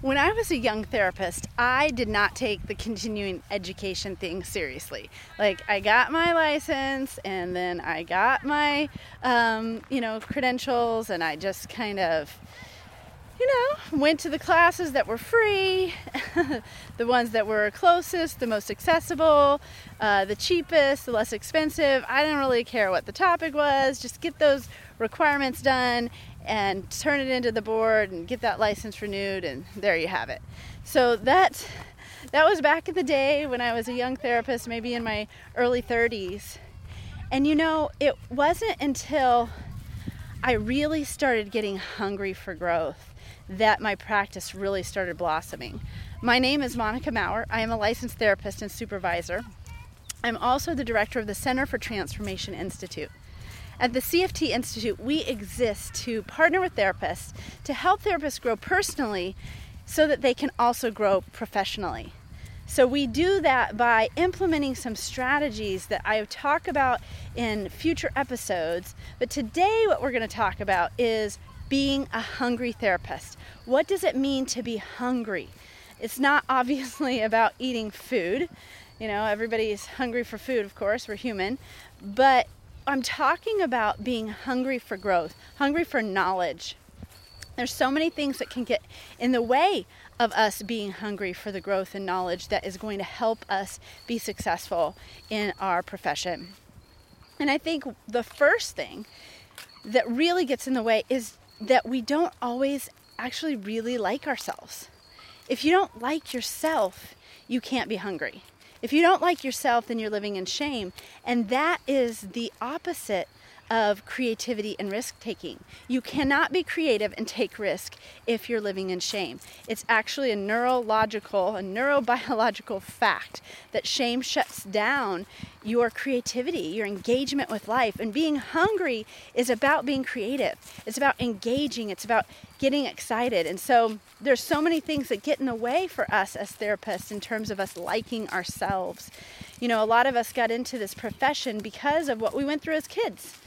when I was a young therapist, I did not take the continuing education thing seriously. Like, I got my license and then I got my, um, you know, credentials, and I just kind of, you know, went to the classes that were free, the ones that were closest, the most accessible, uh, the cheapest, the less expensive. I didn't really care what the topic was, just get those requirements done and turn it into the board and get that license renewed and there you have it. So that that was back in the day when I was a young therapist, maybe in my early 30s. And you know, it wasn't until I really started getting hungry for growth that my practice really started blossoming. My name is Monica Mouer. I am a licensed therapist and supervisor. I'm also the director of the Center for Transformation Institute. At the CFT Institute, we exist to partner with therapists to help therapists grow personally so that they can also grow professionally. So, we do that by implementing some strategies that I talk about in future episodes. But today, what we're going to talk about is being a hungry therapist. What does it mean to be hungry? It's not obviously about eating food. You know, everybody's hungry for food, of course, we're human. But I'm talking about being hungry for growth, hungry for knowledge. There's so many things that can get in the way of us being hungry for the growth and knowledge that is going to help us be successful in our profession. And I think the first thing that really gets in the way is that we don't always actually really like ourselves. If you don't like yourself, you can't be hungry. If you don't like yourself, then you're living in shame. And that is the opposite of creativity and risk taking. You cannot be creative and take risk if you're living in shame. It's actually a neurological, a neurobiological fact that shame shuts down your creativity, your engagement with life. And being hungry is about being creative. It's about engaging, it's about getting excited. And so there's so many things that get in the way for us as therapists in terms of us liking ourselves. You know, a lot of us got into this profession because of what we went through as kids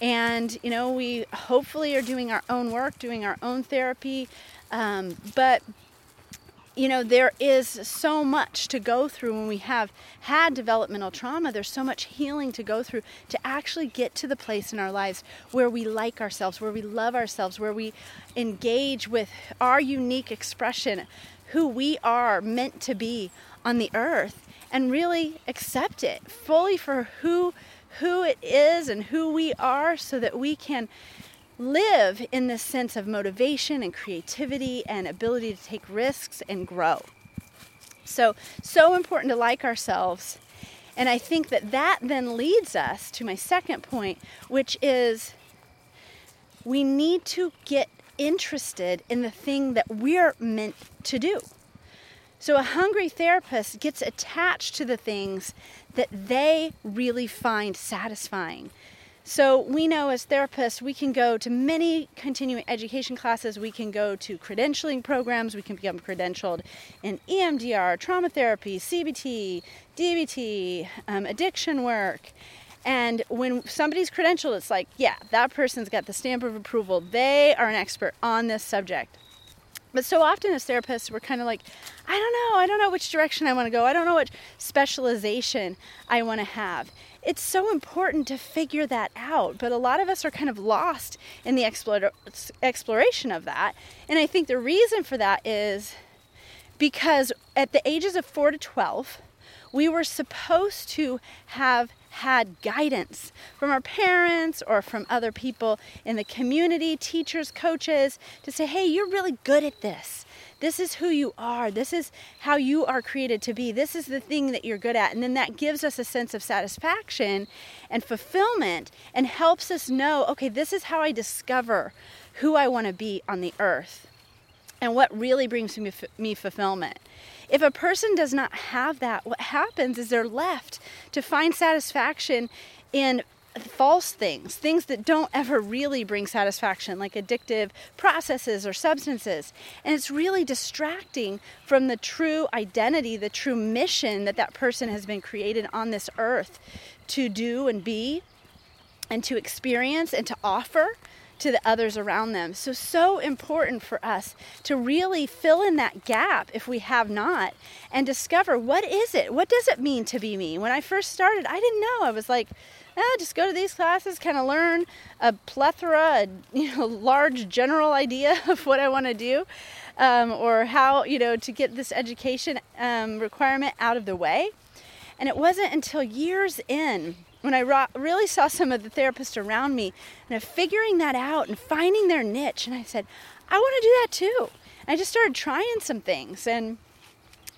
and you know we hopefully are doing our own work doing our own therapy um, but you know there is so much to go through when we have had developmental trauma. There's so much healing to go through to actually get to the place in our lives where we like ourselves where we love ourselves where we engage with our unique expression who we are meant to be on the earth and really accept it fully for who who it is and who we are so that we can live in this sense of motivation and creativity and ability to take risks and grow. So, so important to like ourselves. And I think that that then leads us to my second point, which is we need to get interested in the thing that we're meant to do. So a hungry therapist gets attached to the things that they really find satisfying. So we know as therapists, we can go to many continuing education classes, we can go to credentialing programs, we can become credentialed in EMDR, trauma therapy, CBT, DBT, um, addiction work. And when somebody's credentialed, it's like, yeah, that person's got the stamp of approval. They are an expert on this subject. But so often as therapists, we're kind of like, I don't know, I don't know which direction I want to go. I don't know what specialization I want to have. It's so important to figure that out, but a lot of us are kind of lost in the explore- exploration of that. And I think the reason for that is because at the ages of 4 to 12, we were supposed to have had guidance from our parents or from other people in the community, teachers, coaches, to say, hey, you're really good at this. This is who you are. This is how you are created to be. This is the thing that you're good at. And then that gives us a sense of satisfaction and fulfillment and helps us know okay, this is how I discover who I want to be on the earth and what really brings me, me fulfillment. If a person does not have that, what happens is they're left to find satisfaction in false things, things that don't ever really bring satisfaction, like addictive processes or substances. And it's really distracting from the true identity, the true mission that that person has been created on this earth to do and be and to experience and to offer to the others around them. So, so important for us to really fill in that gap if we have not and discover what is it? What does it mean to be me? When I first started, I didn't know. I was like, eh, just go to these classes, kind of learn a plethora, a you know, large general idea of what I want to do, um, or how you know to get this education um, requirement out of the way. And it wasn't until years in when I ro- really saw some of the therapists around me and figuring that out and finding their niche, and I said, I want to do that too. And I just started trying some things and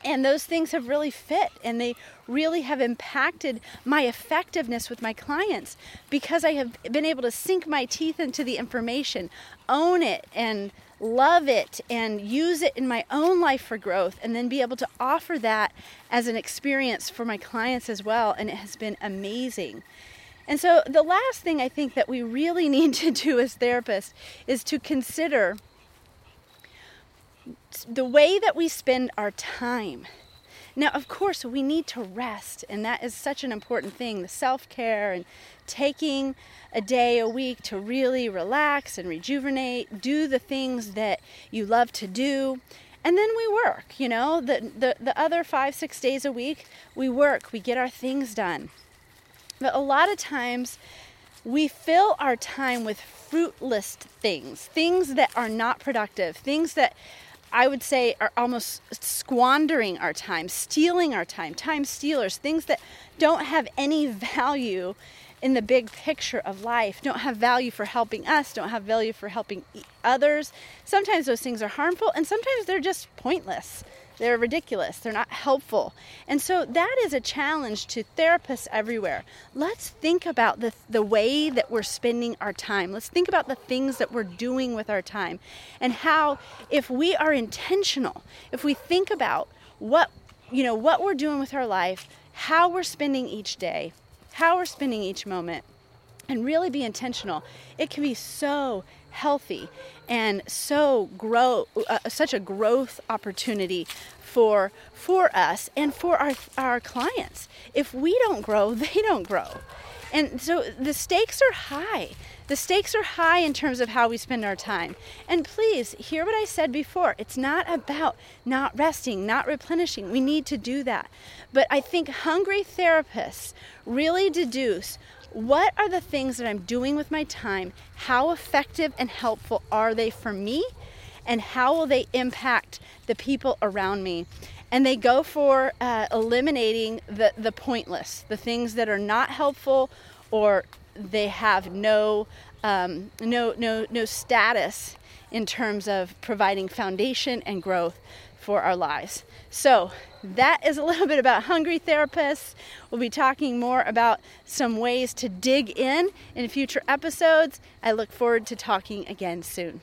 and those things have really fit and they really have impacted my effectiveness with my clients because I have been able to sink my teeth into the information, own it, and love it and use it in my own life for growth and then be able to offer that as an experience for my clients as well and it has been amazing. And so the last thing I think that we really need to do as therapists is to consider the way that we spend our time. Now, of course, we need to rest, and that is such an important thing the self care and taking a day a week to really relax and rejuvenate, do the things that you love to do. And then we work, you know, the, the, the other five, six days a week, we work, we get our things done. But a lot of times, we fill our time with fruitless things, things that are not productive, things that I would say are almost squandering our time, stealing our time, time stealers, things that don't have any value in the big picture of life, don't have value for helping us, don't have value for helping others. Sometimes those things are harmful and sometimes they're just pointless. They're ridiculous. They're not helpful. And so that is a challenge to therapists everywhere. Let's think about the, the way that we're spending our time. Let's think about the things that we're doing with our time and how, if we are intentional, if we think about what, you know, what we're doing with our life, how we're spending each day, how we're spending each moment, and really be intentional, it can be so healthy and so grow uh, such a growth opportunity for for us and for our our clients. If we don't grow they don't grow. And so the stakes are high. The stakes are high in terms of how we spend our time. And please hear what i said before. It's not about not resting not replenishing. We need to do that. But i think hungry therapists really deduce what are the things that I'm doing with my time? How effective and helpful are they for me? And how will they impact the people around me? And they go for uh, eliminating the, the pointless, the things that are not helpful or they have no, um, no, no, no status in terms of providing foundation and growth for our lives. So, that is a little bit about hungry therapists. We'll be talking more about some ways to dig in in future episodes. I look forward to talking again soon.